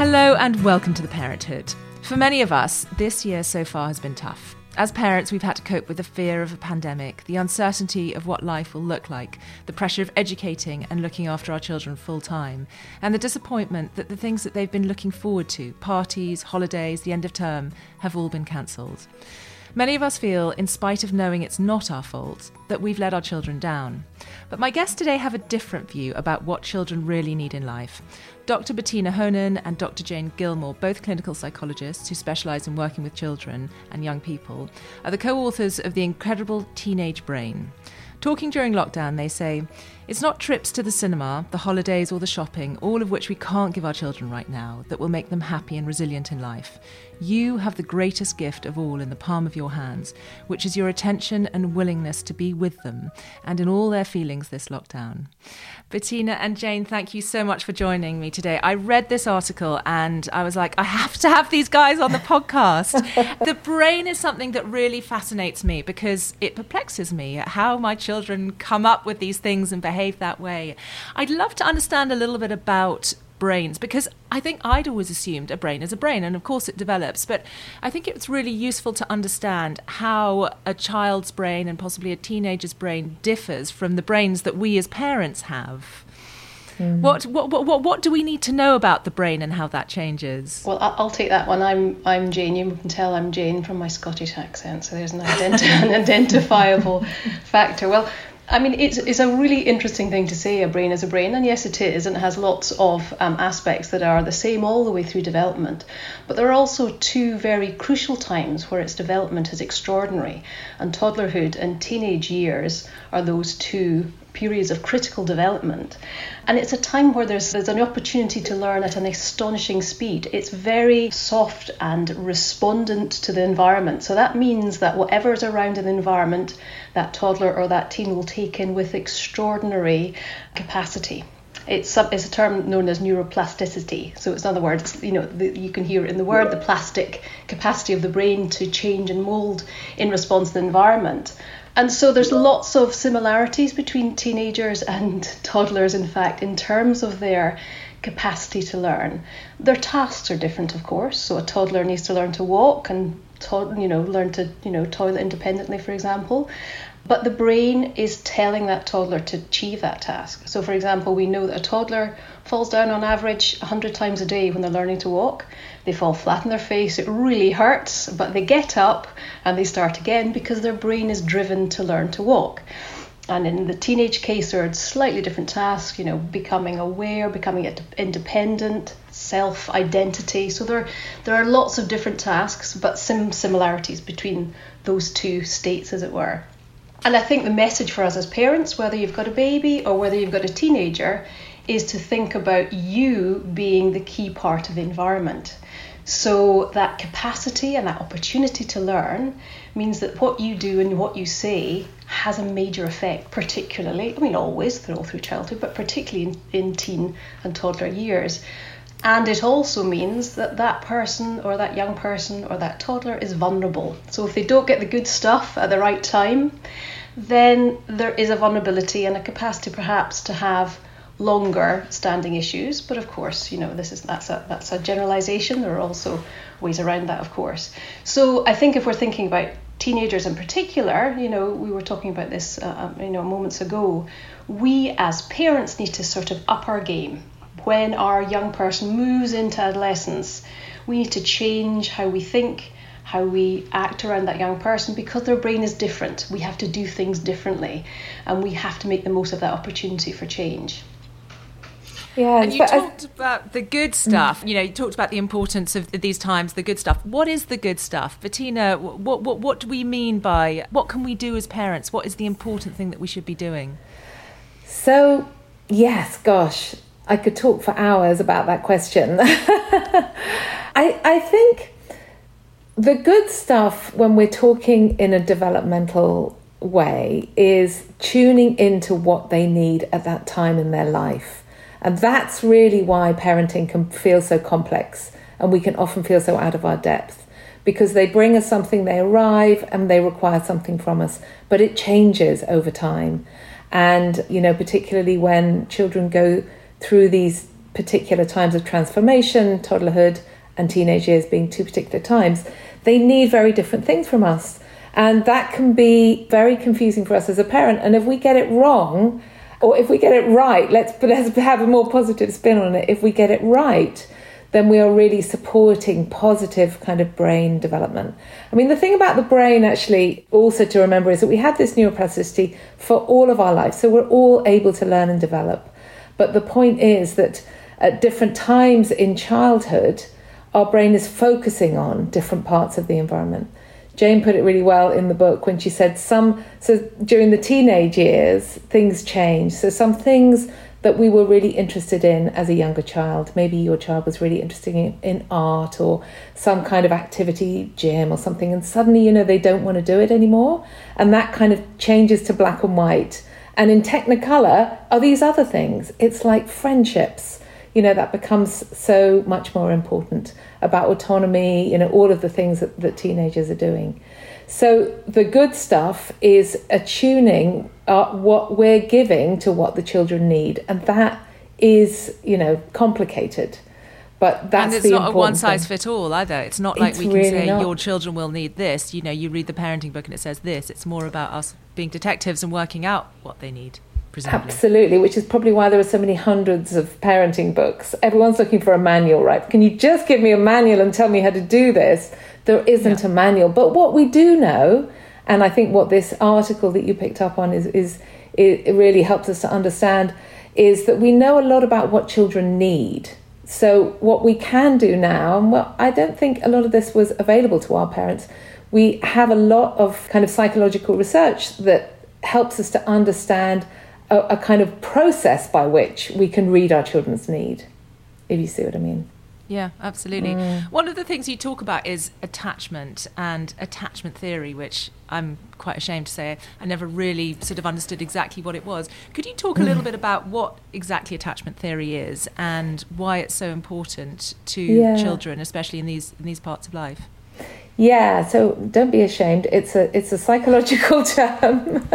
Hello and welcome to the Parenthood. For many of us, this year so far has been tough. As parents, we've had to cope with the fear of a pandemic, the uncertainty of what life will look like, the pressure of educating and looking after our children full time, and the disappointment that the things that they've been looking forward to parties, holidays, the end of term have all been cancelled. Many of us feel, in spite of knowing it's not our fault, that we've let our children down. But my guests today have a different view about what children really need in life. Dr. Bettina Hohnen and Dr. Jane Gilmour, both clinical psychologists who specialise in working with children and young people, are the co authors of The Incredible Teenage Brain. Talking during lockdown, they say, it's not trips to the cinema, the holidays, or the shopping, all of which we can't give our children right now, that will make them happy and resilient in life. You have the greatest gift of all in the palm of your hands, which is your attention and willingness to be with them and in all their feelings this lockdown. Bettina and Jane, thank you so much for joining me today. I read this article and I was like, I have to have these guys on the podcast. the brain is something that really fascinates me because it perplexes me how my children come up with these things and behave that way. I'd love to understand a little bit about brains because I think I'd always assumed a brain is a brain and of course it develops but I think it's really useful to understand how a child's brain and possibly a teenager's brain differs from the brains that we as parents have. Mm. What, what, what, what do we need to know about the brain and how that changes? Well, I'll take that one. I'm, I'm Jane. You can tell I'm Jane from my Scottish accent, so there's an, identi- an identifiable factor. Well, I mean, it's, it's a really interesting thing to say a brain is a brain, and yes, it is, and it has lots of um, aspects that are the same all the way through development. But there are also two very crucial times where its development is extraordinary, and toddlerhood and teenage years are those two periods of critical development. And it's a time where there's, there's an opportunity to learn at an astonishing speed. It's very soft and respondent to the environment. So that means that whatever is around in the environment, that toddler or that teen will take in with extraordinary capacity. It's, it's a term known as neuroplasticity. So it's in other words, you know, the, you can hear in the word, the plastic capacity of the brain to change and mold in response to the environment. And so there's lots of similarities between teenagers and toddlers, in fact, in terms of their capacity to learn. Their tasks are different, of course. So a toddler needs to learn to walk and to, you know learn to you know toilet independently, for example. But the brain is telling that toddler to achieve that task. So, for example, we know that a toddler falls down on average 100 times a day when they're learning to walk. They fall flat on their face, it really hurts, but they get up and they start again because their brain is driven to learn to walk. And in the teenage case, there are slightly different tasks, you know, becoming aware, becoming independent, self identity. So there, there are lots of different tasks, but some similarities between those two states, as it were. And I think the message for us as parents, whether you've got a baby or whether you've got a teenager, is to think about you being the key part of the environment. So that capacity and that opportunity to learn means that what you do and what you say has a major effect, particularly, I mean, always all through childhood, but particularly in, in teen and toddler years. And it also means that that person or that young person or that toddler is vulnerable. So if they don't get the good stuff at the right time, then there is a vulnerability and a capacity perhaps to have longer standing issues but of course you know this is that's a that's a generalization there are also ways around that of course so i think if we're thinking about teenagers in particular, you know, we were talking about this, uh, um, you know, moments ago. We as parents need to sort of up our game when our young person moves into adolescence. We need to change how we think, how we act around that young person because their brain is different. We have to do things differently, and we have to make the most of that opportunity for change. Yeah, and you talked about the good stuff. Mm. You know, you talked about the importance of these times, the good stuff. What is the good stuff, Bettina? What what what do we mean by what can we do as parents? What is the important thing that we should be doing? So, yes, gosh, I could talk for hours about that question. I I think the good stuff when we're talking in a developmental way is tuning into what they need at that time in their life and that's really why parenting can feel so complex and we can often feel so out of our depth because they bring us something, they arrive and they require something from us, but it changes over time. And, you know, particularly when children go through these particular times of transformation, toddlerhood and teenage years being two particular times, they need very different things from us. And that can be very confusing for us as a parent. And if we get it wrong, or if we get it right, let's let's have a more positive spin on it. If we get it right, then we are really supporting positive kind of brain development. I mean, the thing about the brain actually also to remember is that we have this neuroplasticity for all of our life, so we're all able to learn and develop. But the point is that at different times in childhood, our brain is focusing on different parts of the environment. Jane put it really well in the book when she said some so during the teenage years things change. So some things that we were really interested in as a younger child. Maybe your child was really interested in, in art or some kind of activity, gym or something, and suddenly, you know, they don't want to do it anymore. And that kind of changes to black and white. And in Technicolor are these other things. It's like friendships you know, that becomes so much more important about autonomy, you know, all of the things that, that teenagers are doing. So the good stuff is attuning uh, what we're giving to what the children need, and that is, you know, complicated. But that's and it's not a one size fit all either. It's not like it's we can really say not. your children will need this. You know, you read the parenting book and it says this. It's more about us being detectives and working out what they need presumably. Absolutely, which is probably why there are so many hundreds of parenting books. Everyone's looking for a manual, right? Can you just give me a manual and tell me how to do this? There isn't yeah. a manual. But what we do know, and I think what this article that you picked up on is, is it really helps us to understand, is that we know a lot about what children need. So, what we can do now, and well, I don't think a lot of this was available to our parents, we have a lot of kind of psychological research that helps us to understand a, a kind of process by which we can read our children's need, if you see what I mean. Yeah, absolutely. Mm. One of the things you talk about is attachment and attachment theory, which I'm quite ashamed to say I never really sort of understood exactly what it was. Could you talk a little mm. bit about what exactly attachment theory is and why it's so important to yeah. children, especially in these in these parts of life? Yeah, so don't be ashamed. It's a it's a psychological term.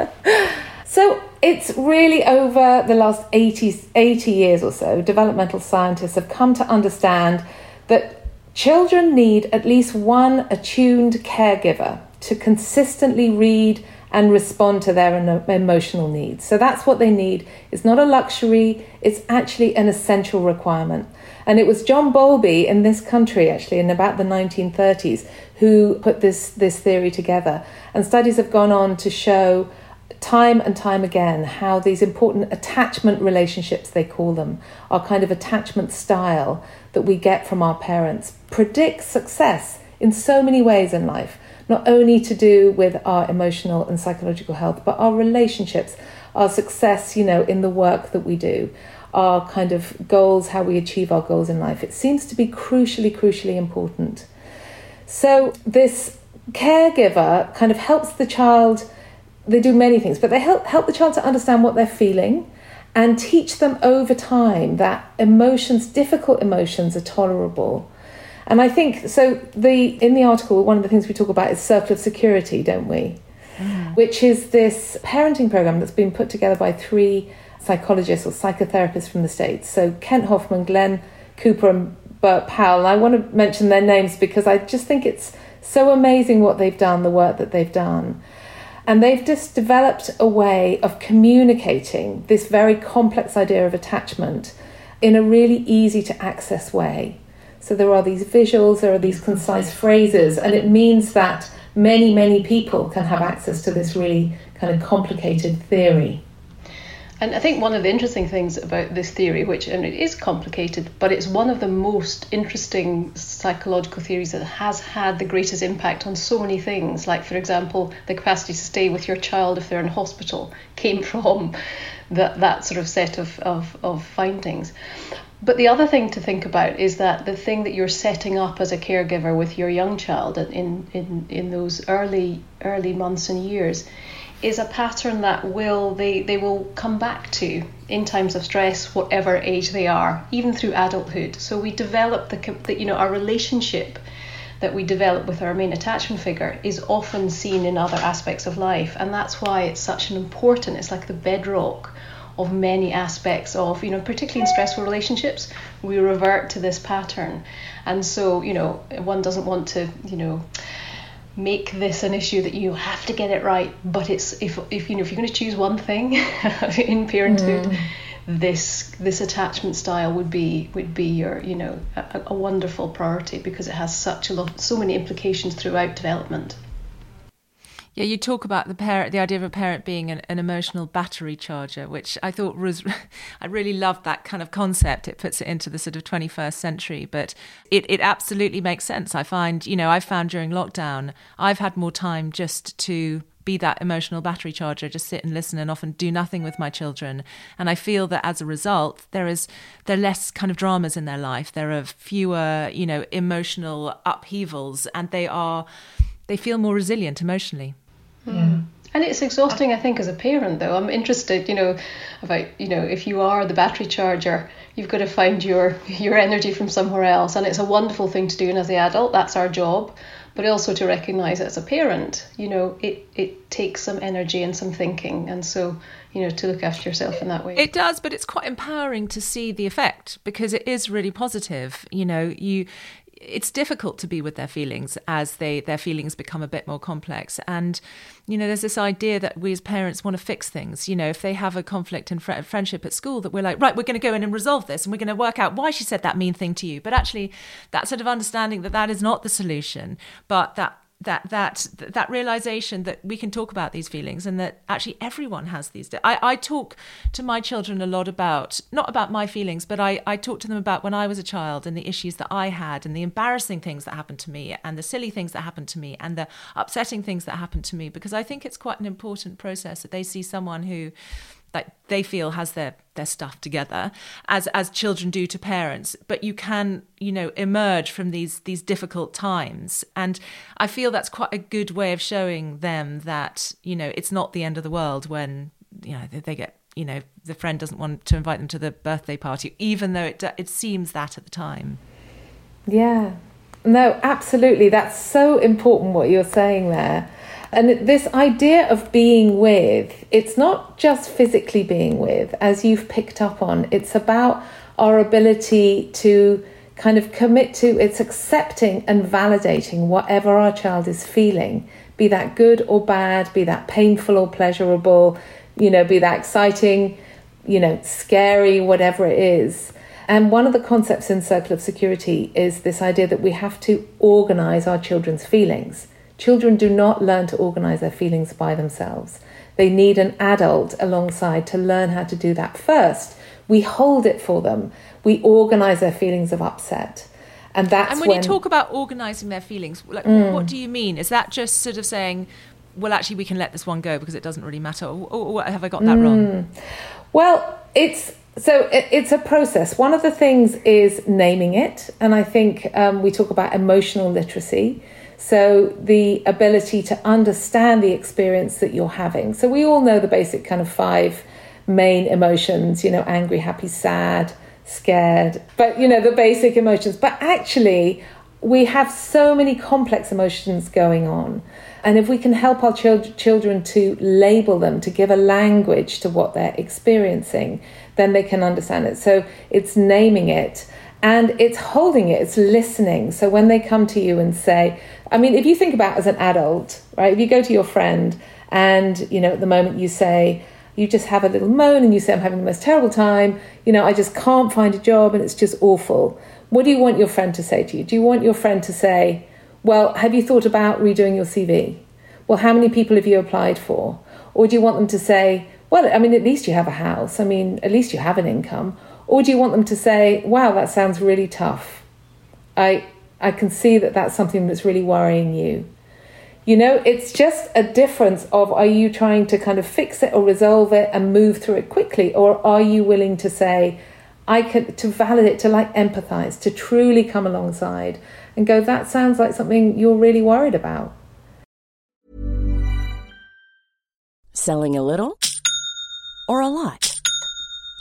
So it's really over the last 80, 80 years or so, developmental scientists have come to understand that children need at least one attuned caregiver to consistently read and respond to their emotional needs. So that's what they need. It's not a luxury, it's actually an essential requirement. And it was John Bowlby in this country, actually, in about the 1930s, who put this, this theory together. And studies have gone on to show time and time again how these important attachment relationships, they call them, our kind of attachment style that we get from our parents, predict success in so many ways in life, not only to do with our emotional and psychological health, but our relationships, our success, you know, in the work that we do, our kind of goals, how we achieve our goals in life. It seems to be crucially, crucially important. So, this caregiver kind of helps the child they do many things, but they help help the child to understand what they're feeling and teach them over time that emotions, difficult emotions, are tolerable. And I think so. The in the article, one of the things we talk about is circle of security, don't we? Mm. Which is this parenting program that's been put together by three psychologists or psychotherapists from the states. So Kent Hoffman, Glenn Cooper, and Bert Powell. And I want to mention their names because I just think it's So amazing what they've done, the work that they've done. And they've just developed a way of communicating this very complex idea of attachment in a really easy to access way. So there are these visuals, there are these concise phrases, and it means that many, many people can have access to this really kind of complicated theory. And I think one of the interesting things about this theory, which and it is complicated, but it's one of the most interesting psychological theories that has had the greatest impact on so many things. Like, for example, the capacity to stay with your child if they're in hospital came from that, that sort of set of, of, of findings. But the other thing to think about is that the thing that you're setting up as a caregiver with your young child in, in, in those early early months and years is a pattern that will they, they will come back to in times of stress, whatever age they are, even through adulthood. So we develop the, the you know our relationship that we develop with our main attachment figure is often seen in other aspects of life, and that's why it's such an important. It's like the bedrock of many aspects of you know particularly in stressful relationships we revert to this pattern and so you know one doesn't want to you know make this an issue that you have to get it right but it's if if you know if you're going to choose one thing in parenthood mm. this this attachment style would be would be your you know a, a wonderful priority because it has such a lot so many implications throughout development yeah, you talk about the parent, the idea of a parent being an, an, emotional battery charger, which I thought was, I really loved that kind of concept. It puts it into the sort of 21st century, but it, it absolutely makes sense. I find, you know, I found during lockdown, I've had more time just to be that emotional battery charger, just sit and listen and often do nothing with my children. And I feel that as a result, there is there are less kind of dramas in their life. There are fewer, you know, emotional upheavals, and they are they feel more resilient emotionally. Yeah. And it's exhausting, I think, as a parent, though. I'm interested, you know, about, you know, if you are the battery charger, you've got to find your your energy from somewhere else. And it's a wonderful thing to do. And as the adult, that's our job. But also to recognize as a parent, you know, it, it takes some energy and some thinking. And so, you know, to look after yourself in that way. It does, but it's quite empowering to see the effect because it is really positive. You know, you it's difficult to be with their feelings as they their feelings become a bit more complex. And you know there's this idea that we as parents want to fix things. You know if they have a conflict in fr- friendship at school that we're like right we're going to go in and resolve this and we're going to work out why she said that mean thing to you. But actually that sort of understanding that that is not the solution but that that that that realization that we can talk about these feelings and that actually everyone has these I, I talk to my children a lot about not about my feelings but I, I talk to them about when I was a child and the issues that I had and the embarrassing things that happened to me and the silly things that happened to me and the upsetting things that happened to me because I think it's quite an important process that they see someone who like they feel has their their stuff together as as children do to parents. But you can you know emerge from these these difficult times. And i feel that's quite a good way of showing them that you know it's not the end of the world when you know they, they get you know the friend doesn't want to invite them to the birthday party even though it it seems that at the time. Yeah. No absolutely. That's so important what you're saying there and this idea of being with, it's not just physically being with, as you've picked up on, it's about our ability to kind of commit to it's accepting and validating whatever our child is feeling, be that good or bad, be that painful or pleasurable, you know, be that exciting, you know, scary, whatever it is. And one of the concepts in Circle of Security is this idea that we have to organize our children's feelings. Children do not learn to organize their feelings by themselves. They need an adult alongside to learn how to do that first. We hold it for them. We organize their feelings of upset. And that's And when, when you talk about organizing their feelings, like mm. what do you mean? Is that just sort of saying, well, actually, we can let this one go because it doesn't really matter? Or, or have I got that mm. wrong? Well, it's so it's a process. One of the things is naming it, and I think um, we talk about emotional literacy. So, the ability to understand the experience that you're having. So, we all know the basic kind of five main emotions, you know, angry, happy, sad, scared, but, you know, the basic emotions. But actually, we have so many complex emotions going on. And if we can help our ch- children to label them, to give a language to what they're experiencing, then they can understand it. So, it's naming it and it's holding it, it's listening. So when they come to you and say, I mean, if you think about as an adult, right? If you go to your friend and, you know, at the moment you say, you just have a little moan and you say, I'm having the most terrible time, you know, I just can't find a job and it's just awful. What do you want your friend to say to you? Do you want your friend to say, Well, have you thought about redoing your CV? Well, how many people have you applied for? Or do you want them to say, Well, I mean, at least you have a house. I mean, at least you have an income. Or do you want them to say, Wow, that sounds really tough. I, I can see that that's something that's really worrying you. You know, it's just a difference of are you trying to kind of fix it or resolve it and move through it quickly, or are you willing to say, I can to validate, to like empathize, to truly come alongside and go, that sounds like something you're really worried about. Selling a little or a lot?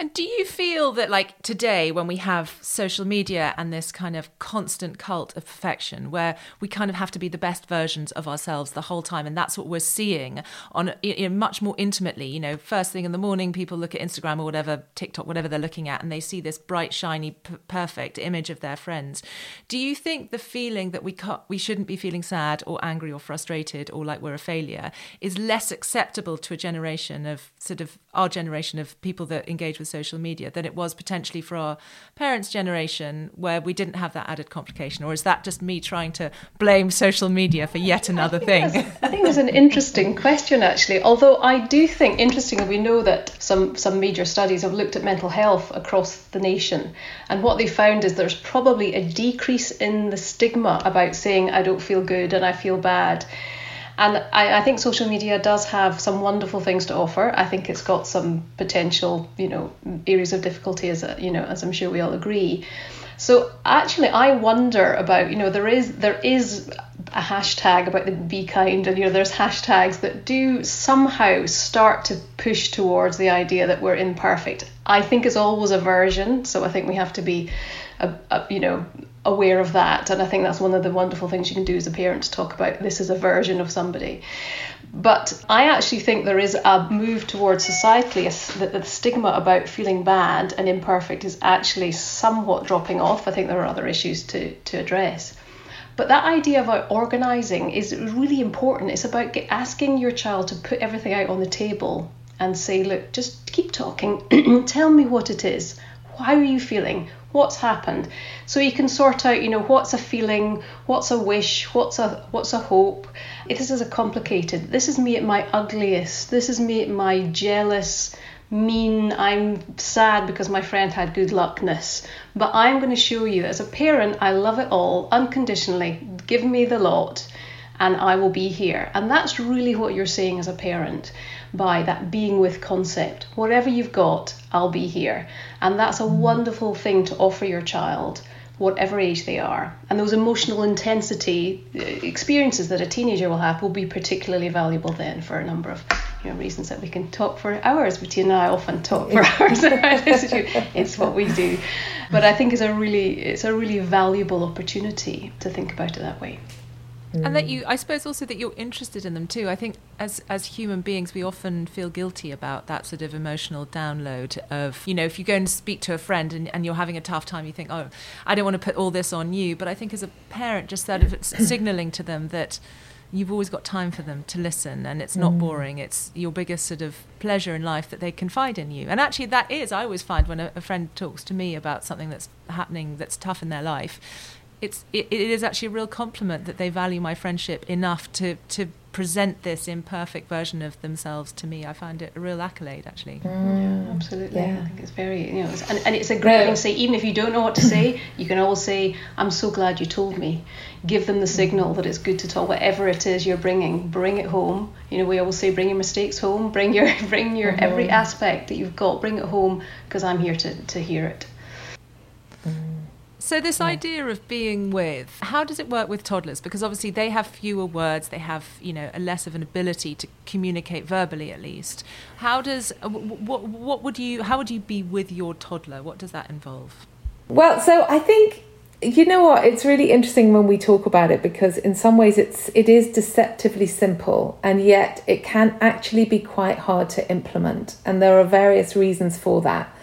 And do you feel that, like today, when we have social media and this kind of constant cult of perfection, where we kind of have to be the best versions of ourselves the whole time, and that's what we're seeing on you know, much more intimately? You know, first thing in the morning, people look at Instagram or whatever, TikTok, whatever they're looking at, and they see this bright, shiny, p- perfect image of their friends. Do you think the feeling that we can't, we shouldn't be feeling sad or angry or frustrated or like we're a failure is less acceptable to a generation of sort of our generation of people that engage with social media than it was potentially for our parents' generation, where we didn't have that added complication? Or is that just me trying to blame social media for yet another thing? I think it's an interesting question, actually. Although I do think, interestingly, we know that some, some major studies have looked at mental health across the nation. And what they found is there's probably a decrease in the stigma about saying, I don't feel good and I feel bad. And I, I, think social media does have some wonderful things to offer. I think it's got some potential, you know, areas of difficulty, as you know, as I'm sure we all agree. So actually, I wonder about, you know, there is there is a hashtag about the be kind, and you know, there's hashtags that do somehow start to push towards the idea that we're imperfect. I think it's always a version, so I think we have to be, a, a, you know, aware of that. And I think that's one of the wonderful things you can do as a parent to talk about this as a version of somebody. But I actually think there is a move towards societally that the stigma about feeling bad and imperfect is actually somewhat dropping off. I think there are other issues to, to address. But that idea about organising is really important. It's about asking your child to put everything out on the table and say, look, just keep talking. Tell me what it is. How are you feeling? What's happened. So you can sort out you know what's a feeling what's a wish what's a what's a hope. This is a complicated this is me at my ugliest this is me at my jealous mean i'm sad because my friend had good luckness. But i'm going to show you as a parent i love it all unconditionally. Give me the lot and i will be here. And that's really what you're saying as a parent by that being with concept. Whatever you've got, I'll be here. And that's a wonderful thing to offer your child, whatever age they are. And those emotional intensity uh, experiences that a teenager will have will be particularly valuable then for a number of you know, reasons that we can talk for hours. Bettina and I often talk for hours about this. issue. It's what we do. But I think it's a really it's a really valuable opportunity to think about it that way. Mm. And that you, I suppose, also that you're interested in them too. I think as as human beings, we often feel guilty about that sort of emotional download of, you know, if you go and speak to a friend and, and you're having a tough time, you think, oh, I don't want to put all this on you. But I think as a parent, just sort of signaling to them that you've always got time for them to listen and it's not mm. boring it's your biggest sort of pleasure in life that they confide in you and actually that is i always find when a, a friend talks to me about something that's happening that's tough in their life it's it, it is actually a real compliment that they value my friendship enough to to present this imperfect version of themselves to me. I find it a real accolade, actually. Mm, yeah, absolutely. Yeah. I think it's very, you know, it's, and, and it's a great thing to say. Even if you don't know what to say, you can always say, "I'm so glad you told me." Give them the signal that it's good to talk. Whatever it is you're bringing, bring it home. You know, we always say, "Bring your mistakes home. Bring your, bring your mm-hmm. every aspect that you've got. Bring it home because I'm here to to hear it." So this yeah. idea of being with, how does it work with toddlers? Because obviously they have fewer words, they have you know a less of an ability to communicate verbally at least. How does uh, what what would you how would you be with your toddler? What does that involve? Well, so I think you know what it's really interesting when we talk about it because in some ways it's it is deceptively simple and yet it can actually be quite hard to implement and there are various reasons for that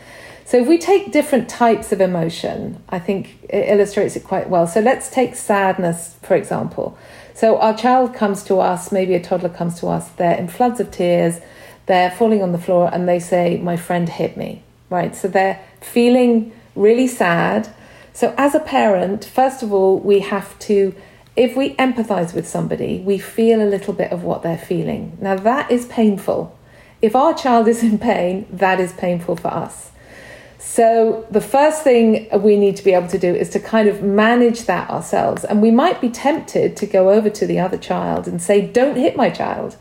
so if we take different types of emotion, I think it illustrates it quite well. So let's take sadness, for example. So our child comes to us, maybe a toddler comes to us, they're in floods of tears, they're falling on the floor, and they say, My friend hit me, right? So they're feeling really sad. So as a parent, first of all, we have to if we empathize with somebody, we feel a little bit of what they're feeling. Now, that is painful. If our child is in pain, that is painful for us. So, the first thing we need to be able to do is to kind of manage that ourselves. And we might be tempted to go over to the other child and say, Don't hit my child.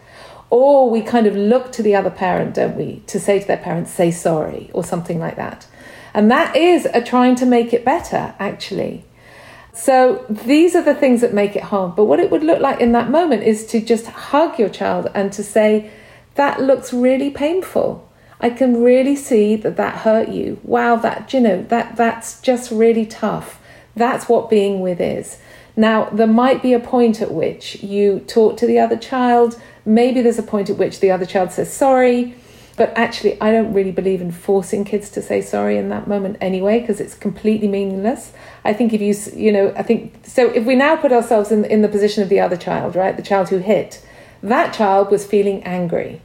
Or we kind of look to the other parent, don't we, to say to their parents, Say sorry, or something like that. And that is a trying to make it better, actually. So, these are the things that make it hard. But what it would look like in that moment is to just hug your child and to say, That looks really painful I can really see that that hurt you. Wow, that you know that that's just really tough. That's what being with is. Now, there might be a point at which you talk to the other child. Maybe there's a point at which the other child says sorry. But actually, I don't really believe in forcing kids to say sorry in that moment anyway, because it's completely meaningless. I think if you, you know, I think so. If we now put ourselves in, in the position of the other child, right, the child who hit, that child was feeling angry.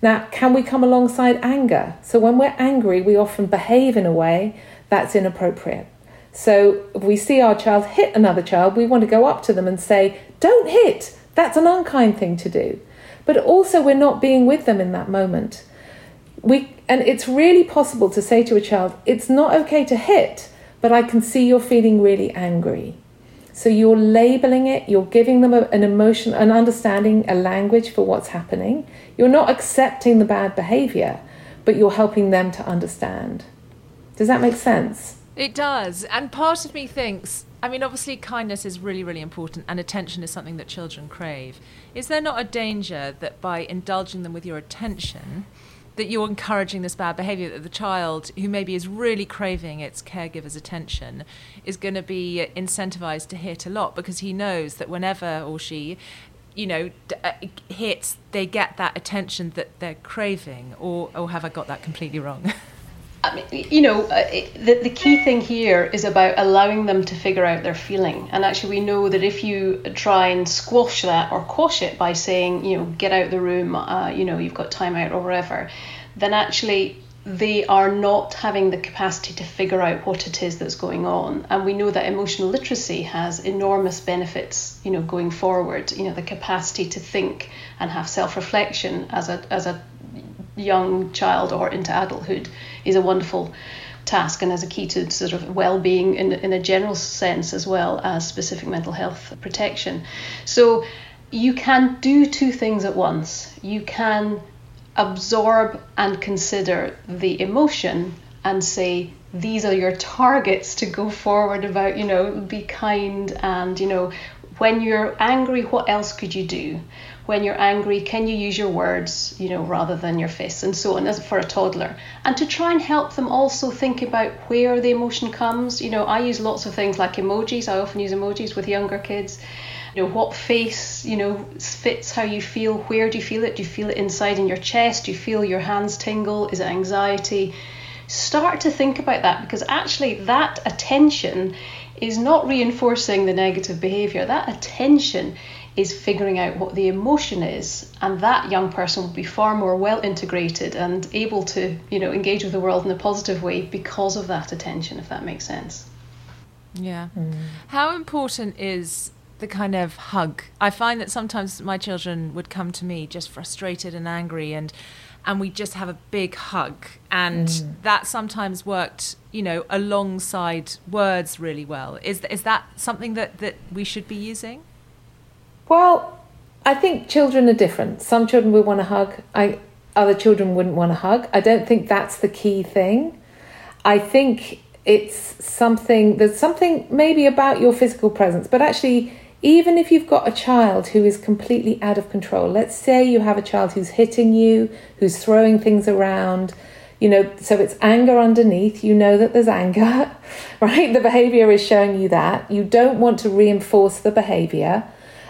Now, can we come alongside anger? So, when we're angry, we often behave in a way that's inappropriate. So, if we see our child hit another child, we want to go up to them and say, Don't hit! That's an unkind thing to do. But also, we're not being with them in that moment. We, and it's really possible to say to a child, It's not okay to hit, but I can see you're feeling really angry. So you're labeling it, you're giving them a, an emotion, an understanding, a language for what's happening. You're not accepting the bad behavior, but you're helping them to understand. Does that make sense? It does. And part of me thinks, I mean, obviously, kindness is really, really important, and attention is something that children crave. Is there not a danger that by indulging them with your attention, that you're encouraging this bad behavior that the child who maybe is really craving its caregiver's attention is going to be incentivized to hit a lot because he knows that whenever or she you know, uh, hits, they get that attention that they're craving, or, or have I got that completely wrong? I mean, you know, uh, the, the key thing here is about allowing them to figure out their feeling. And actually, we know that if you try and squash that or quash it by saying, you know, get out the room, uh, you know, you've got time out or whatever, then actually they are not having the capacity to figure out what it is that's going on. And we know that emotional literacy has enormous benefits, you know, going forward. You know, the capacity to think and have self-reflection as a as a young child or into adulthood is a wonderful task and as a key to sort of well-being in, in a general sense as well as specific mental health protection. So you can do two things at once. You can absorb and consider the emotion and say these are your targets to go forward about you know be kind and you know when you're angry what else could you do? When you're angry can you use your words you know rather than your fists? And so on as for a toddler. And to try and help them also think about where the emotion comes. You know i use lots of things like emojis. I often use emojis with younger kids you know what face you know fits how you feel where do you feel it? Do you feel it inside in your chest? Do you feel your hands tingle? Is it anxiety? Start to think about that because actually that attention is not reinforcing the negative behavior that attention is figuring out what the emotion is and that young person will be far more well integrated and able to you know engage with the world in a positive way because of that attention if that makes sense. Yeah. Mm. how important is the kind of hug i find that sometimes my children would come to me just frustrated and angry and and we just have a big hug and mm. that sometimes worked you know alongside words really well is is that something that that we should be using well, I think children are different. Some children will want to hug. I other children wouldn't want to hug. I don't think that's the key thing. I think it's something there's something maybe about your physical presence, but actually even if you've got a child who is completely out of control, let's say you have a child who's hitting you, who's throwing things around, you know, so it's anger underneath, you know that there's anger, right? The behavior is showing you that. You don't want to reinforce the behavior.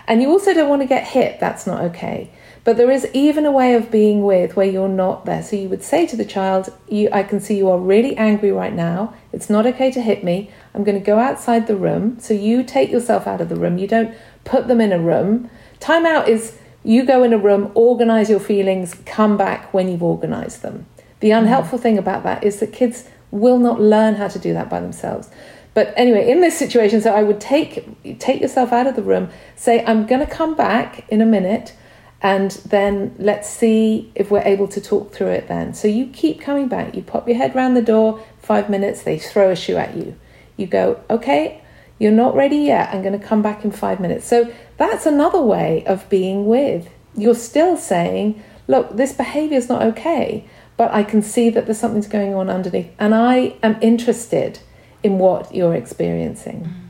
And you also don't want to get hit, that's not okay. But there is even a way of being with where you're not there. So you would say to the child, you, I can see you are really angry right now. It's not okay to hit me. I'm going to go outside the room. So you take yourself out of the room. You don't put them in a room. Time out is you go in a room, organize your feelings, come back when you've organized them. The mm-hmm. unhelpful thing about that is that kids will not learn how to do that by themselves. But anyway, in this situation, so I would take take yourself out of the room, say, I'm going to come back in a minute, and then let's see if we're able to talk through it then. So you keep coming back. You pop your head round the door, five minutes, they throw a shoe at you. You go, okay, you're not ready yet. I'm going to come back in five minutes. So that's another way of being with. You're still saying, look, this behavior is not okay, but I can see that there's something's going on underneath, and I am interested in what you're experiencing. Mm-hmm.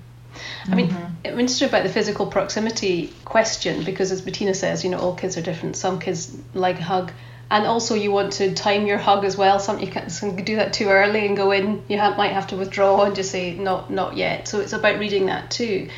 I mean, mm-hmm. I'm interested about the physical proximity question because, as Bettina says, you know, all kids are different. Some kids like a hug, and also you want to time your hug as well. Some you can't do that too early and go in. You have, might have to withdraw and just say not not yet. So it's about reading that too.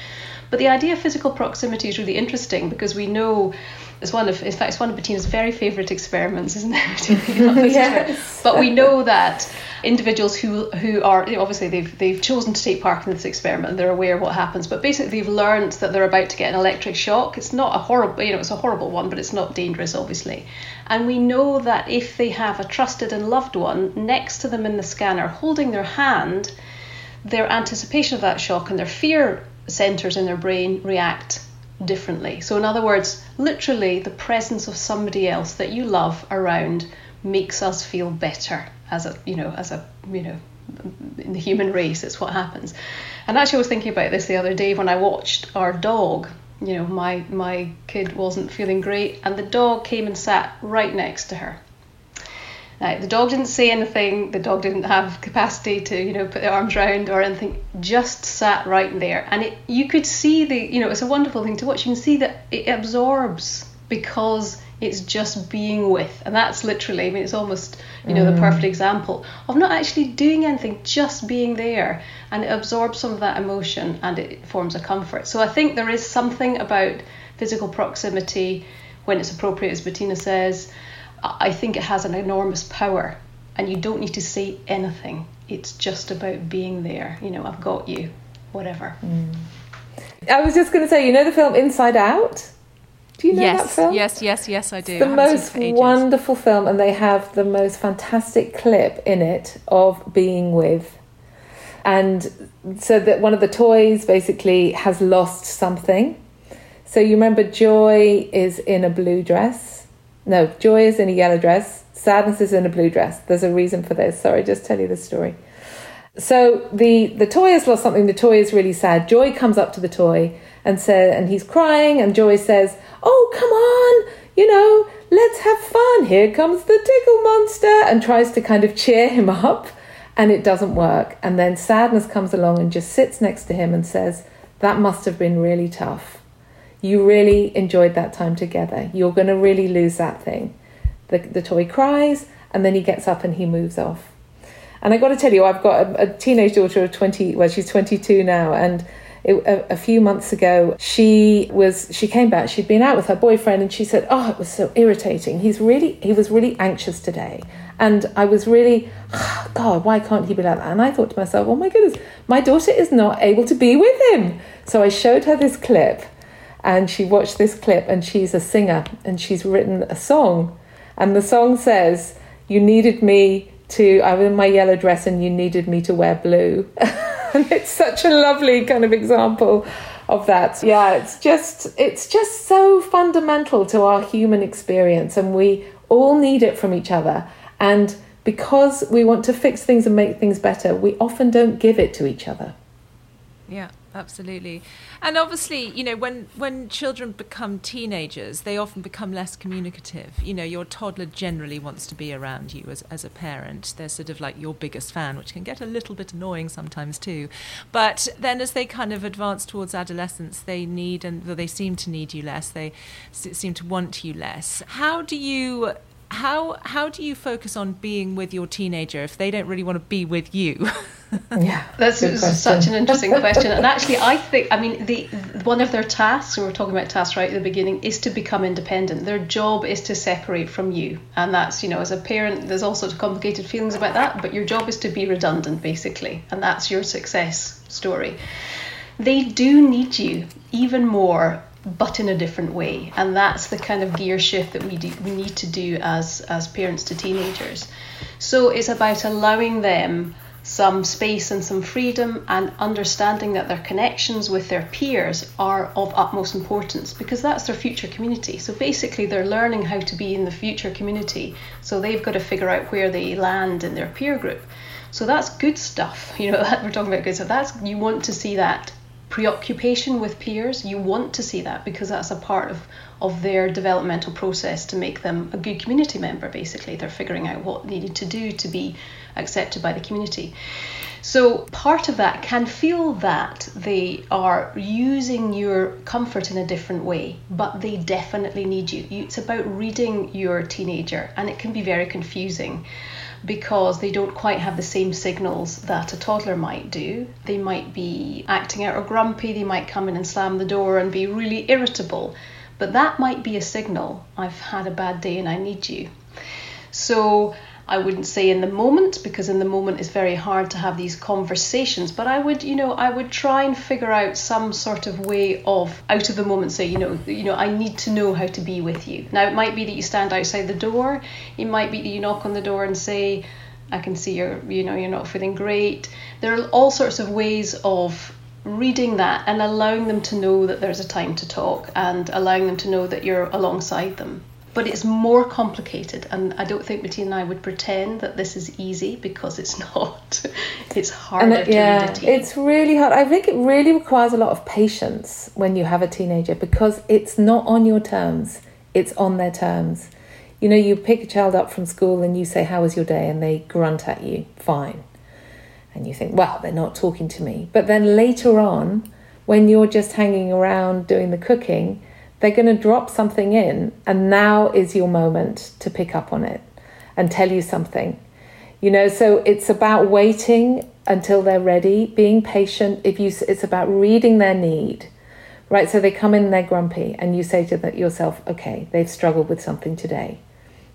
But the idea of physical proximity is really interesting because we know it's one of, in fact, it's one of Bettina's very favourite experiments, isn't it? yes. But we know that individuals who who are you know, obviously they've they've chosen to take part in this experiment and they're aware of what happens, but basically they've learned that they're about to get an electric shock. It's not a horrible, you know, it's a horrible one, but it's not dangerous, obviously. And we know that if they have a trusted and loved one next to them in the scanner, holding their hand, their anticipation of that shock and their fear centers in their brain react differently. So, in other words, literally, the presence of somebody else that you love around makes us feel better as a, you know, as a, you know, in the human race. It's what happens. And actually, I was thinking about this the other day when I watched our dog. You know, my my kid wasn't feeling great, and the dog came and sat right next to her. The dog didn't say anything. The dog didn't have capacity to, you know, put their arms around or anything. Just sat right there, and it, you could see the, you know, it's a wonderful thing to watch. You can see that it absorbs because it's just being with, and that's literally. I mean, it's almost, you know, mm. the perfect example of not actually doing anything, just being there, and it absorbs some of that emotion and it forms a comfort. So I think there is something about physical proximity when it's appropriate, as Bettina says I think it has an enormous power, and you don't need to say anything. It's just about being there. You know, I've got you, whatever. Mm. I was just going to say, you know the film Inside Out? Do you know yes, that film? Yes, yes, yes, I do. It's the most wonderful film, and they have the most fantastic clip in it of being with. And so that one of the toys basically has lost something. So you remember Joy is in a blue dress no, joy is in a yellow dress, sadness is in a blue dress. There's a reason for this. Sorry, just tell you the story. So the the toy has lost something. The toy is really sad. Joy comes up to the toy and says, and he's crying. And Joy says, "Oh, come on, you know, let's have fun. Here comes the tickle monster," and tries to kind of cheer him up. And it doesn't work. And then sadness comes along and just sits next to him and says, "That must have been really tough." You really enjoyed that time together. You're going to really lose that thing. The, the toy cries, and then he gets up and he moves off. And I got to tell you, I've got a, a teenage daughter of 20, well, she's 22 now, and it, a, a, few months ago, she was she came back. She'd been out with her boyfriend, and she said, "Oh, it was so irritating. He's really he was really anxious today." And I was really, oh, God, why can't he be like that? And I thought to myself, oh my goodness, my daughter is not able to be with him. So I showed her this clip and she watched this clip and she's a singer and she's written a song. And the song says you needed me to i was in my yellow dress and you needed me to wear blue. And it's such a lovely kind of example of that. Yeah it's just it's just so fundamental to our human experience and we all need it from each other. And because we want to fix things and make things better we often don't give it to each other. Yeah absolutely. And obviously you know when when children become teenagers they often become less communicative. You know your toddler generally wants to be around you as, as a parent. They're sort of like your biggest fan which can get a little bit annoying sometimes too. But then as they kind of advance towards adolescence they need and well, they seem to need you less. They seem to want you less. How do you how how do you focus on being with your teenager if they don't really want to be with you? yeah, that's such an interesting question. And actually, I think I mean the one of their tasks, and we're talking about tasks right at the beginning, is to become independent. Their job is to separate from you, and that's you know as a parent, there's all sorts of complicated feelings about that. But your job is to be redundant, basically, and that's your success story. They do need you even more but in a different way. And that's the kind of gear shift that we do, we need to do as as parents to teenagers. So it's about allowing them some space and some freedom and understanding that their connections with their peers are of utmost importance because that's their future community. So basically they're learning how to be in the future community. So they've got to figure out where they land in their peer group. So that's good stuff. You know, we're talking about good stuff. That's you want to see that preoccupation with peers. You want to see that because that's a part of, of their developmental process to make them a good community member, basically. They're figuring out what needed to do to be accepted by the community. So, part of that can feel that they are using your comfort in a different way, but they definitely need you. It's about reading your teenager, and it can be very confusing because they don't quite have the same signals that a toddler might do. They might be acting out or grumpy, they might come in and slam the door and be really irritable. But that might be a signal I've had a bad day and I need you. So I wouldn't say in the moment because in the moment it's very hard to have these conversations. But I would, you know, I would try and figure out some sort of way of out of the moment say, you know, you know, I need to know how to be with you. Now it might be that you stand outside the door. It might be that you knock on the door and say, I can see you're, you know, you're not feeling great. There are all sorts of ways of reading that and allowing them to know that there's a time to talk and allowing them to know that you're alongside them but it's more complicated and i don't think bettina and i would pretend that this is easy because it's not. It's harder it, yeah it's really hard. I think it really requires a lot of patience when you have a teenager because it's not on your terms. It's on their terms. You know you pick a child up from school and you say how was your day? and they grunt at you fine. And you think well they're not talking to me. But then later on when you're just hanging around doing the cooking they're going to drop something in, and now is your moment to pick up on it and tell you something. You know, so it's about waiting until they're ready, being patient. If you, it's about reading their need, right? So they come in they're grumpy, and you say to yourself, "Okay, they've struggled with something today."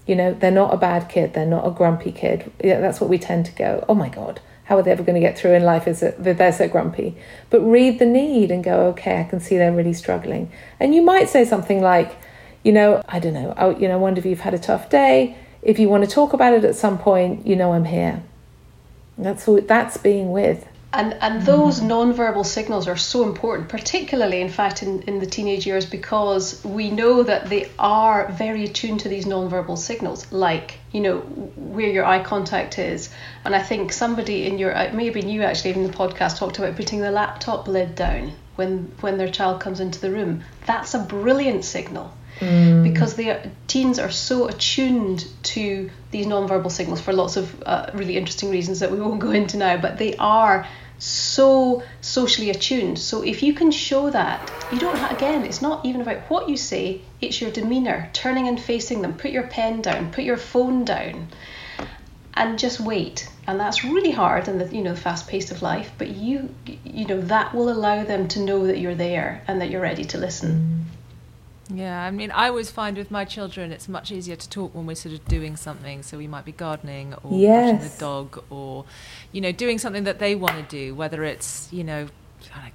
You know, they're not a bad kid. They're not a grumpy kid. Yeah, that's what we tend to go. Oh my god, how are they ever going to get through in life is that they're so grumpy. But read the need and go okay i can see they're really struggling. And you might say something like you know i don't know I, you know wonder if you've had a tough day. If you want to talk about it at some point you know i'm here. That's what that's being with and, and those mm-hmm. non-verbal signals are so important, particularly, in fact, in, in the teenage years, because we know that they are very attuned to these non-verbal signals, like, you know, where your eye contact is. And I think somebody in your, maybe you actually in the podcast talked about putting the laptop lid down when, when their child comes into the room. That's a brilliant signal. Mm. because the teens are so attuned to these non-verbal signals for lots of uh, really interesting reasons that we won't go into now but they are so socially attuned. So if you can show that, you don't have, again, it's not even about what you say, it's your demeanor, turning and facing them. Put your pen down, put your phone down, and just wait. And that's really hard in the you know the fast pace of life, but you you know that will allow them to know that you're there and that you're ready to listen. Yeah, I mean, I always find with my children, it's much easier to talk when we're sort of doing something. So we might be gardening or yes. watching the dog or, you know, doing something that they want to do, whether it's, you know,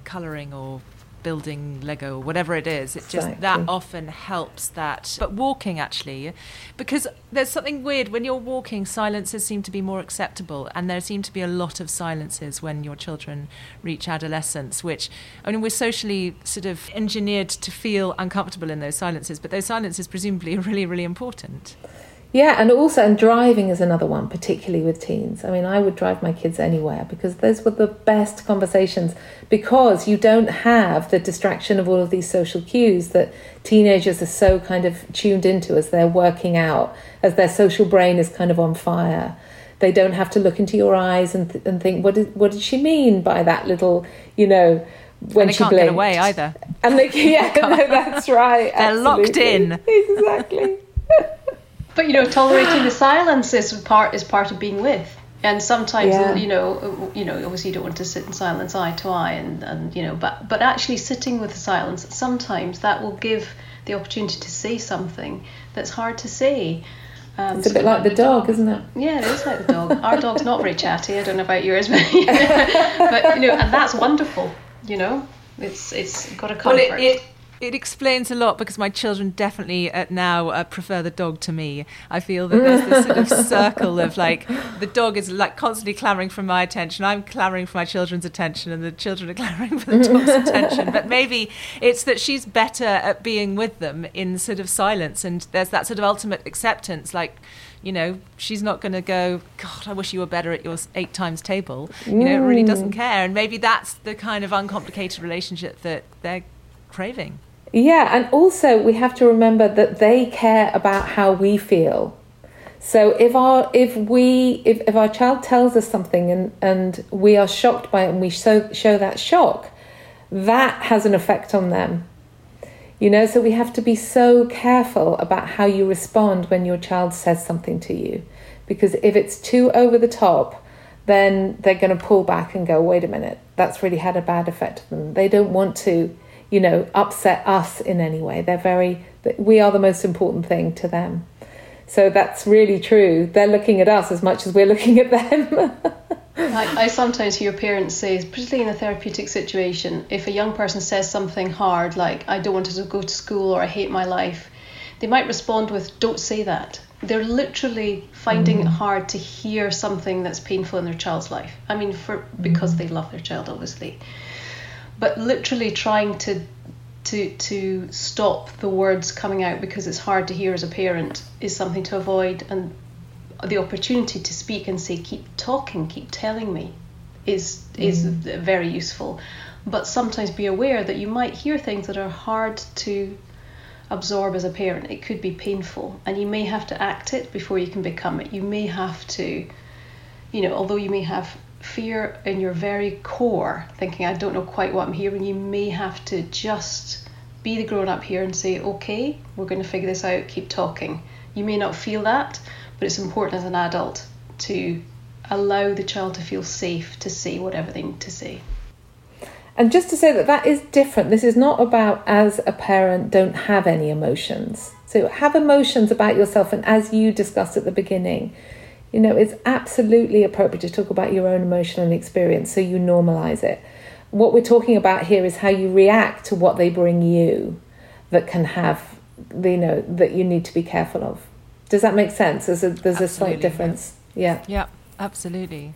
colouring or building Lego or whatever it is. It just Exactly. that often helps that. But walking actually, because there's something weird when you're walking, silences seem to be more acceptable, and there seem to be a lot of silences when your children reach adolescence. Which I mean, we're socially sort of engineered to feel uncomfortable in those silences, but those silences presumably are really, really important. Yeah, and also, and driving is another one, particularly with teens. I mean, I would drive my kids anywhere because those were the best conversations because you don't have the distraction of all of these social cues that teenagers are so kind of tuned into as they're working out, as their social brain is kind of on fire. They don't have to look into your eyes and, th- and think, what did, what did she mean by that little, you know, when And they she can't blinked. get away either. And they, yeah, no, that's right. They're locked in. Exactly. But you know, tolerating the silence is part is part of being with. And sometimes, Yeah. you know, you know, obviously you don't want to sit in silence eye to eye, and, and you know, but but actually sitting with the silence, sometimes that will give the opportunity to say something that's hard to say. Um, It's a so bit like the dog, isn't it? Yeah, it is like the dog. Our dog's not very chatty. I don't know about yours, but, but you know, and that's wonderful. You know, it's it's got a Well, comfort. it, it, it explains a lot because my children definitely uh, now uh, prefer the dog to me. I feel that there's this sort of circle of like the dog is like constantly clamoring for my attention. I'm clamoring for my children's attention, and the children are clamoring for the dog's attention. But maybe it's that she's better at being with them in sort of silence, and there's that sort of ultimate acceptance, like. You know, she's not going to go, God, I wish you were better at your eight times table. You know, it really doesn't care. And maybe that's the kind of uncomplicated relationship that they're craving. Yeah, and also we have to remember that they care about how we feel. So if our if we if, if our child tells us something and, and we are shocked by it and we show show that shock, that has an effect on them. You know, so we have to be so careful about how you respond when your child says something to you. Because if it's too over the top, then they're going to pull back and go, wait a minute, that's really had a bad effect on them. They don't want to, you know, upset us in any way. They're very, we are the most important thing to them. So that's really true. They're looking at us as much as we're looking at them. I, I sometimes hear parents say, particularly in a therapeutic situation, if a young person says something hard like, I don't want to go to school or I hate my life, they might respond with, Don't say that. They're literally finding it mm. hard to hear something that's painful in their child's life. I mean, for because mm. they love their child, obviously. But literally trying to to to stop the words coming out because it's hard to hear as a parent is something to avoid. And the opportunity to speak and say keep talking keep telling me is is mm. very useful. But sometimes be aware that you might hear things that are hard to absorb as a parent. It could be painful and you may have to act it before you can become it. You may have to you know although you may have fear in your very core thinking i don't know quite what i'm hearing you may have to just be the grown up here and say okay we're going to figure this out keep talking you may not feel that but it's important as an adult to allow the child to feel safe to say whatever they need to say And just to say that that is different. This is not about as a parent don't have any emotions. So have emotions about yourself, and as you discussed at the beginning, you know it's absolutely appropriate to talk about your own emotional experience, so you normalize it. What we're talking about here is how you react to what they bring you, that can have, you know, that you need to be careful of. Does that make sense? There's a there's a slight difference. Yeah. Yeah, absolutely.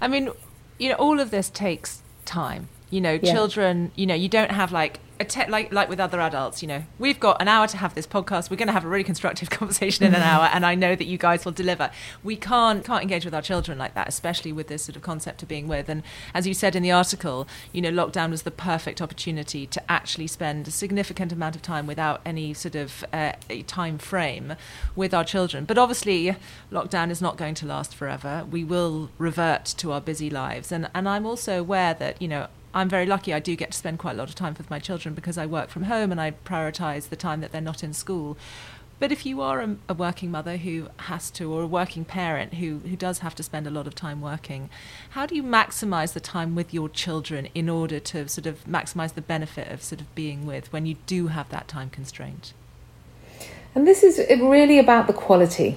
I mean, you know, all of this takes time. You know, Yeah. children. You know, you don't have like te- like like with other adults. You know, we've got an hour to have this podcast. We're going to have a really constructive conversation in an hour, and I know that you guys will deliver. We can't can't engage with our children like that, especially with this sort of concept of being with. And as you said in the article, you know, lockdown was the perfect opportunity to actually spend a significant amount of time without any sort of uh, a time frame with our children. But obviously, lockdown is not going to last forever. We will revert to our busy lives, and and I'm also aware that you know. I'm very lucky. I do get to spend quite a lot of time with my children because I work from home and I prioritise the time that they're not in school. But if you are a, a working mother who has to, or a working parent who, who does have to spend a lot of time working, how do you maximise the time with your children in order to sort of maximise the benefit of sort of being with when you do have that time constraint? And this is really about the quality.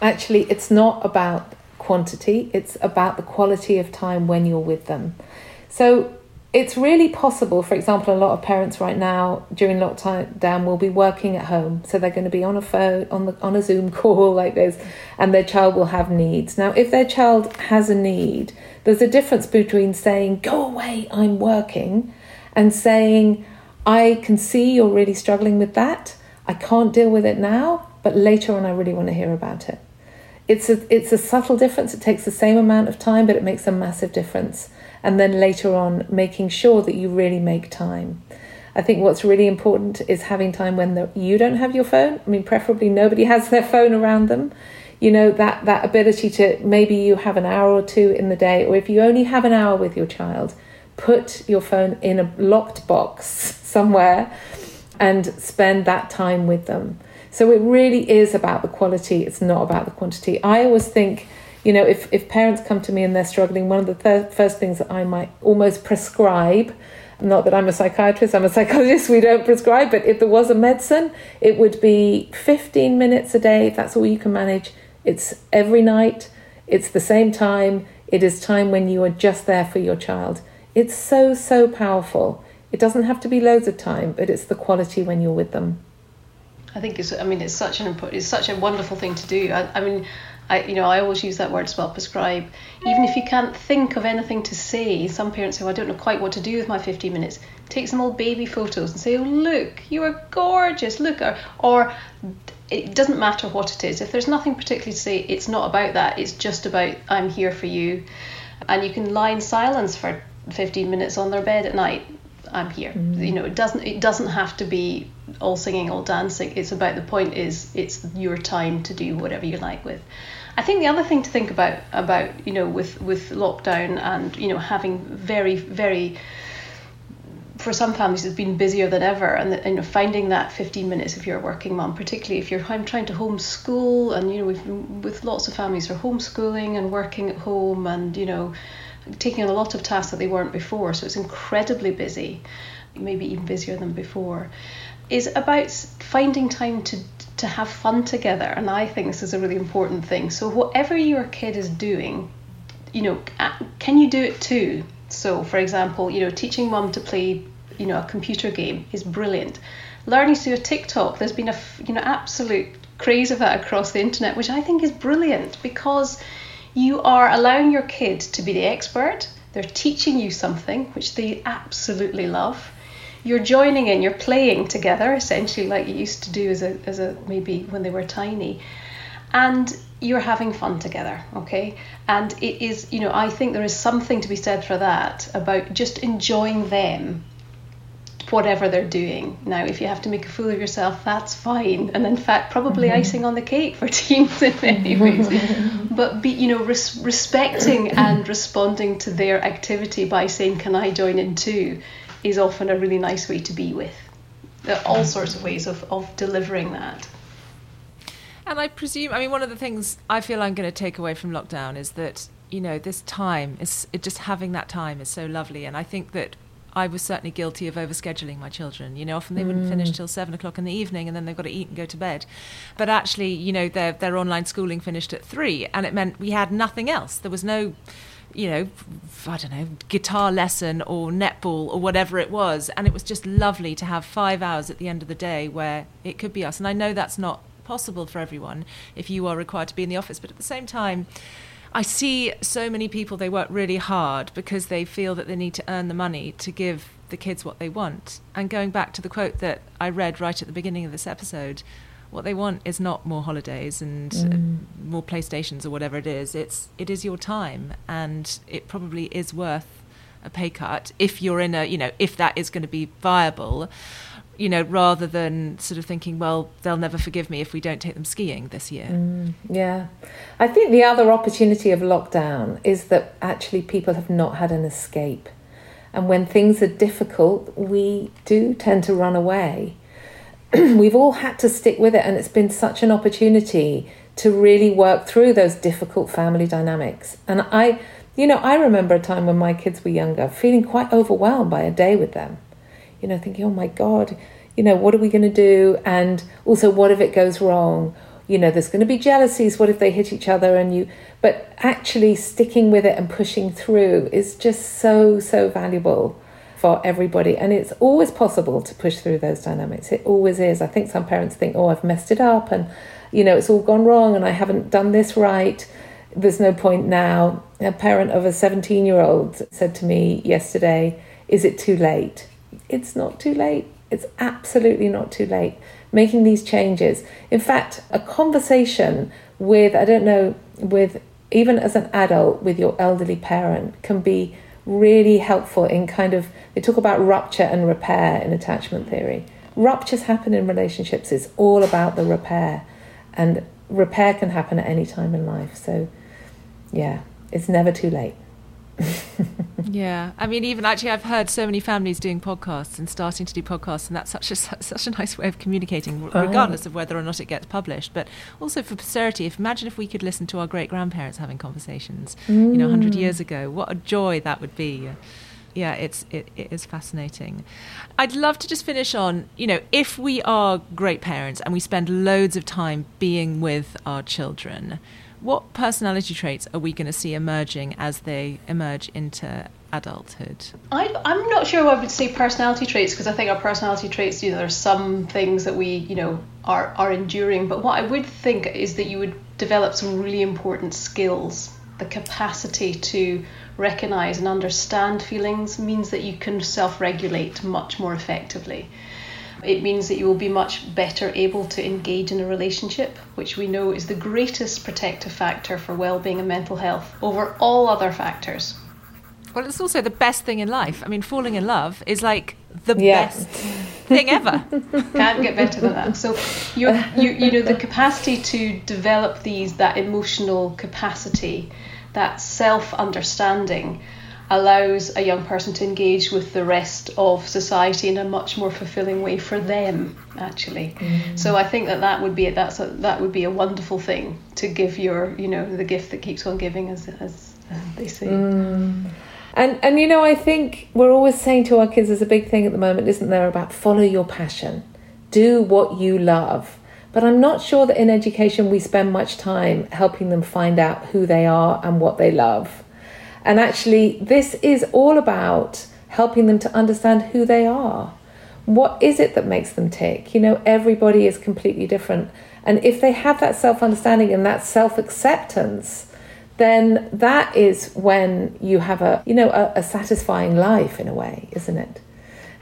Actually, it's not about quantity, it's about the quality of time when you're with them. So, it's really possible. For example, a lot of parents right now during lockdown will be working at home, so they're going to be on a phone on the on a Zoom call like this, and their child will have needs. Now, if their child has a need, there's a difference between saying "Go away, I'm working," and saying "I can see you're really struggling with that. I can't deal with it now, but later on, I really want to hear about it." It's a it's a subtle difference. It takes the same amount of time, but it makes a massive difference and then later on making sure that you really make time. I think what's really important is having time when the, you don't have your phone. I mean, preferably nobody has their phone around them. You know, that, that ability to maybe you have an hour or two in the day, or if you only have an hour with your child, put your phone in a locked box somewhere and spend that time with them. So it really is about the quality, it's not about the quantity. I always think you know, if, if parents come to me and they're struggling, one of the th- first things that I might almost prescribe, not that I'm a psychiatrist, I'm a psychologist, we don't prescribe, but if there was a medicine, it would be 15 minutes a day, that's all you can manage. It's every night, it's the same time, it is time when you are just there for your child. It's so, so powerful. It doesn't have to be loads of time, but it's the quality when you're with them. I think it's. I mean, it's such an important. It's such a wonderful thing to do. I, I mean, I, you know, I always use that word as well, prescribe. Even if you can't think of anything to say, some parents say, I don't know quite what to do with my 15 minutes. Take some old baby photos and say, oh, look, you are gorgeous, look. Or, or it doesn't matter what it is. If there's nothing particularly to say, it's not about that. It's just about, I'm here for you. And you can lie in silence for 15 minutes on their bed at night. I'm here. Mm-hmm. You know, it doesn't it doesn't have to be all singing, all dancing. It's about the point is it's your time to do whatever you like with. I think the other thing to think about about you know with with lockdown and you know having very very for some families it's been busier than ever and you know finding that 15 minutes if you're a working mom particularly if you're trying to homeschool and you know with with lots of families are homeschooling and working at home and you know taking on a lot of tasks that they weren't before so it's incredibly busy maybe even busier than before is about finding time to to have fun together. And I think this is a really important thing. So, whatever your kid is doing, you know, can you do it too? So, for example, you know, teaching mom to play, you know, a computer game is brilliant. Learning to do a TikTok, there's been a, you know, absolute craze of that across the internet, which I think is brilliant because you are allowing your kid to be the expert. They're teaching you something which they absolutely love you're joining in, you're playing together, essentially like you used to do as a, as a maybe when they were tiny. And you're having fun together, okay? And it is, you know, I think there is something to be said for that about just enjoying them whatever they're doing. Now, if you have to make a fool of yourself, that's fine. And in fact, probably mm-hmm. icing on the cake for teens in many ways. but be, you know, res- respecting and responding to their activity by saying, "Can I join in too?" Is often a really nice way to be with. There are all sorts of ways of, of delivering that. And I presume, I mean, one of the things I feel I'm going to take away from lockdown is that, you know, this time is it just having that time is so lovely. And I think that I was certainly guilty of overscheduling my children. You know, often they mm. wouldn't finish mm. till seven o'clock in the evening, and then they've got to eat and go to bed. But actually, you know, their their online schooling finished at three, and it meant we had nothing else. There was no you know, I don't know, guitar lesson or netball or whatever it was. And it was just lovely to have five hours at the end of the day where it could be us. And I know that's not possible for everyone if you are required to be in the office. But at the same time, I see so many people, they work really hard because they feel that they need to earn the money to give the kids what they want. And going back to the quote that I read right at the beginning of this episode, what they want is not more holidays and mm. more playstations or whatever it is. It's it is your time and it probably is worth a pay cut if you're in a you know if that is going to be viable you know rather than sort of thinking well they'll never forgive me if we don't take them skiing this year. Mm, yeah. I think the other opportunity of lockdown is that actually people have not had an escape. And when things are difficult we do tend to run away we've all had to stick with it, and it's been such an opportunity to really work through those difficult family dynamics. And I, you know, I remember a time when my kids were younger, feeling quite overwhelmed by a day with them. You know, thinking, oh my God, you know, what are we going to do? And also, what if it goes wrong? You know, there's going to be jealousies. What if they hit each other? And you, but actually sticking with it and pushing through is just so, so valuable. For everybody. And it's always possible to push through those dynamics. It always is. I think some parents think, oh, I've messed it up and, you know, it's all gone wrong and I haven't done this right. There's no point now. A parent of a 17 year old said to me yesterday, is it too late? It's not too late. It's absolutely not too late. Making these changes. In fact, a conversation with, I don't know, with even as an adult with your elderly parent can be really helpful in kind of, they talk about rupture and repair in attachment theory. Ruptures happen in relationships, it's all about the repair. And repair can happen at any time in life. So, yeah, it's never too late. yeah, I mean, even actually, I've heard so many families doing podcasts and starting to do podcasts, and that's such a such a nice way of communicating, oh. regardless of whether or not it gets published. But also for posterity, if imagine if we could listen to our great grandparents having conversations, mm. you know, hundred mm. years ago, what a joy that would be. Yeah, it's it, it is fascinating. I'd love to just finish on, you know, if we are great parents and we spend loads of time being with our children what personality traits are we going to see emerging as they emerge into adulthood? I, am not sure I would say personality traits because I think our personality traits, you know, there's some things that we, you know, are, are enduring. But what I would think is that you would develop some really important skills. The capacity to recognize and understand feelings means that you can self regulate much more effectively. It means that you will be much better able to engage in a relationship, which we know is the greatest protective factor for well-being and mental health over all other factors. Well, it's also the best thing in life. I mean, falling in love is like the yeah. best thing ever. Can't get better than that. So, you you you know the capacity to develop these that emotional capacity, that self understanding, allows a young person to engage with the rest of society in a much more fulfilling way for them actually mm. so i think that that would be that's a, that would be a wonderful thing to give your you know the gift that keeps on giving as as they say mm. and and you know i think we're always saying to our kids there's a big thing at the moment isn't there about follow your passion do what you love but I'm not sure that in education we spend much time helping them find out who they are and what they love. And actually, this is all about helping them to understand who they are. What is it that makes them tick? You know, everybody is completely different. And if they have that self understanding and that self acceptance, then that is when you have a you know a, a, satisfying life in a way isn't it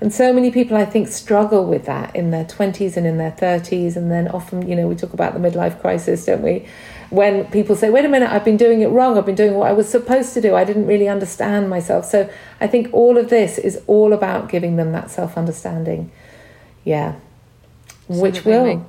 and so many people i think struggle with that in their 20s and in their 30s and then often you know we talk about the midlife crisis don't we when people say, wait a minute, I've been doing it wrong, I've been doing what I was supposed to do, I didn't really understand myself. So I think all of this is all about giving them that self understanding. Yeah. So Which will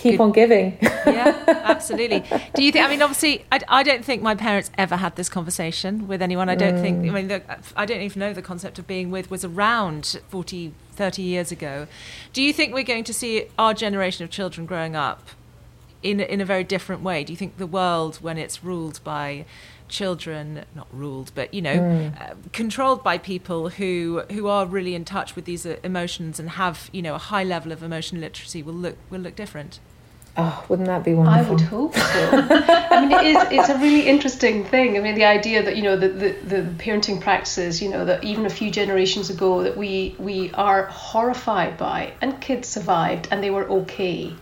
keep Good. on giving. yeah, absolutely. Do you think? I mean, obviously, I, I don't think my parents ever had this conversation with anyone. I don't mm. think. I mean, the, I don't even know the concept of being with was around 40, 30 years ago. Do you think we're going to see our generation of children growing up in in a very different way? Do you think the world, when it's ruled by children, not ruled, but you know, mm. uh, controlled by people who who are really in touch with these uh, emotions and have you know a high level of emotional literacy, will look will look different? Oh, wouldn't that be wonderful? I would hope so. I mean, it is, it's a really interesting thing. I mean, the idea that, you know, the, the, the parenting practices, you know, that even a few generations ago that we, we are horrified by, and kids survived and they were okay.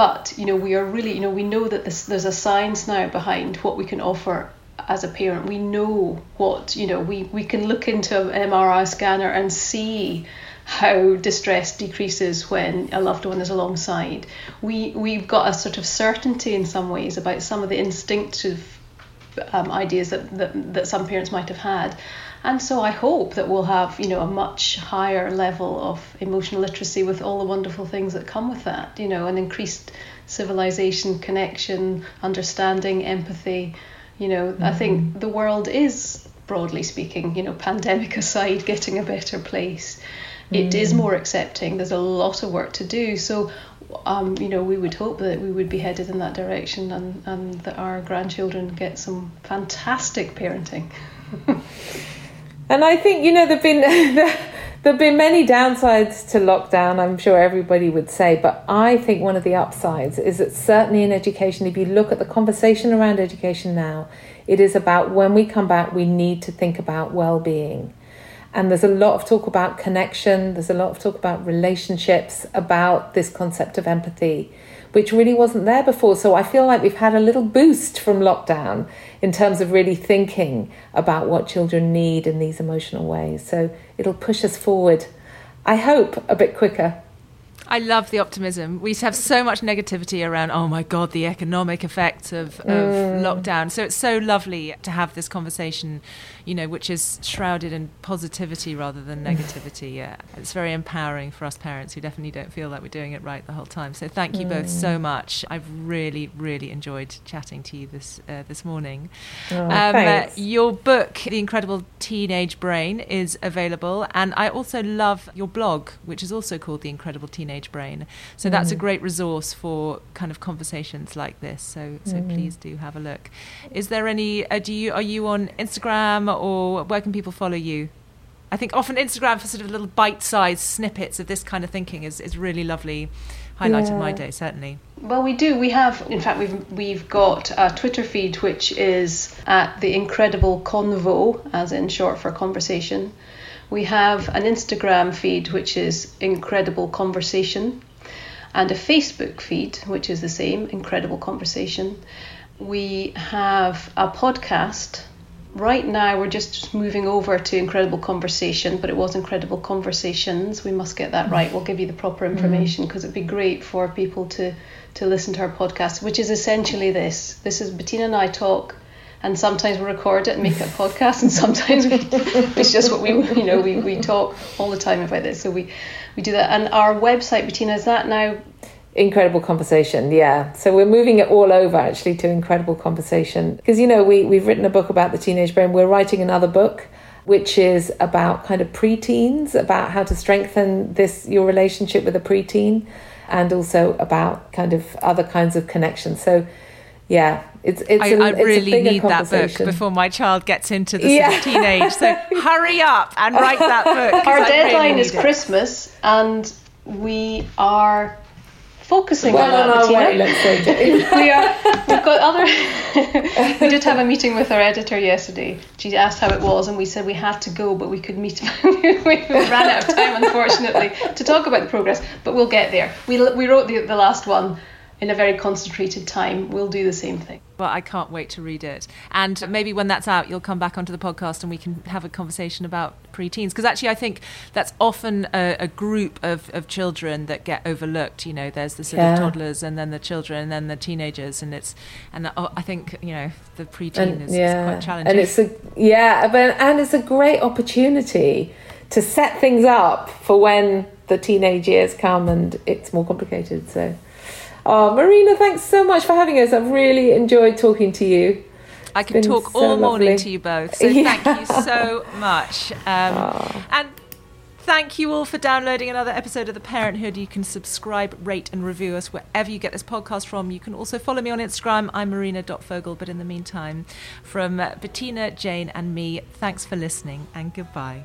But you know, we are really, you know, we know that this, there's a science now behind what we can offer as a parent. We know what, you know, we, we can look into an MRI scanner and see how distress decreases when a loved one is alongside. We we've got a sort of certainty in some ways about some of the instinctive um, ideas that, that that some parents might have had. And so I hope that we'll have, you know, a much higher level of emotional literacy with all the wonderful things that come with that, you know, an increased civilization, connection, understanding, empathy. You know, mm-hmm. I think the world is, broadly speaking, you know, pandemic aside, getting a better place. Mm. It is mm. more accepting. There's a lot of work to do. So um, you know, we would hope that we would be headed in that direction and, and that our grandchildren get some fantastic parenting. And I think you know there've been there've been many downsides to lockdown. I'm sure everybody would say, but I think one of the upsides is that certainly in education, if you look at the conversation around education now, it is about when we come back, we need to think about well-being. And there's a lot of talk about connection, there's a lot of talk about relationships, about this concept of empathy, which really wasn't there before. So I feel like we've had a little boost from lockdown in terms of really thinking about what children need in these emotional ways. So it'll push us forward, I hope, a bit quicker. I love the optimism. We have so much negativity around, oh my God, the economic effects of, of mm. lockdown. So it's so lovely to have this conversation, you know, which is shrouded in positivity rather than negativity. Yeah. It's very empowering for us parents who definitely don't feel like we're doing it right the whole time. So thank you both so mm. much. I've really, really enjoyed chatting to you this uh, this morning. Oh, um, uh, your book, The Incredible Teenage Brain, is available. And I also love your blog, which is also called The Incredible Teenage teenage brain. So mm. that's a mm. great resource for kind of conversations like this. So so mm. please do have a look. Is there any? Uh, do you are you on Instagram or where can people follow you? I think often Instagram for sort of little bite-sized snippets of this kind of thinking is is really lovely. Highlighted yeah. my day certainly. Well, we do. We have, in fact, we've we've got a Twitter feed which is at the Incredible Convo, as in short for conversation. We have an Instagram feed, which is Incredible Conversation, and a Facebook feed, which is the same, Incredible Conversation. We have a podcast. Right now, we're just moving over to Incredible Conversation, but it was Incredible Conversations. We must get that right. We'll give you the proper mm. information because it'd be great for people to, to listen to our podcast, which is essentially this. This is Bettina and I talk and sometimes we record it and make it a podcast and sometimes we, it's just what we you know we, we talk all the time about this so we we do that and our website bettina is that now incredible conversation yeah so we're moving it all over actually to incredible conversation because you know we, we've written a book about the teenage brain we're writing another book which is about kind of preteens about how to strengthen this your relationship with a preteen and also about kind of other kinds of connections so yeah it's, it's I, a, I really need that book before my child gets into the yeah. sort teenage. So hurry up and write that book. Our deadline really is Christmas, and we are focusing well on, on our way, let's say. we are. We've got other. we did have a meeting with our editor yesterday. She asked how it was, and we said we had to go, but we could meet. we ran out of time, unfortunately, to talk about the progress. But we'll get there. We we wrote the the last one in a very concentrated time, we'll do the same thing. Well, I can't wait to read it. And maybe when that's out, you'll come back onto the podcast and we can have a conversation about preteens. Because actually, I think that's often a, a, group of, of children that get overlooked. You know, there's the sort yeah. of toddlers and then the children and then the teenagers. And it's, and oh, I think, you know, the preteen and, is, yeah. is quite challenging. And it's a, yeah, but, and it's a great opportunity to set things up for when the teenage years come and it's more complicated. So, Oh, Marina, thanks so much for having us. I've really enjoyed talking to you. I can talk so all lovely. morning to you both. So yeah. thank you so much. Um, and thank you all for downloading another episode of The Parenthood. You can subscribe, rate, and review us wherever you get this podcast from. You can also follow me on Instagram. I'm marina.fogle. But in the meantime, from Bettina, Jane, and me, thanks for listening and goodbye.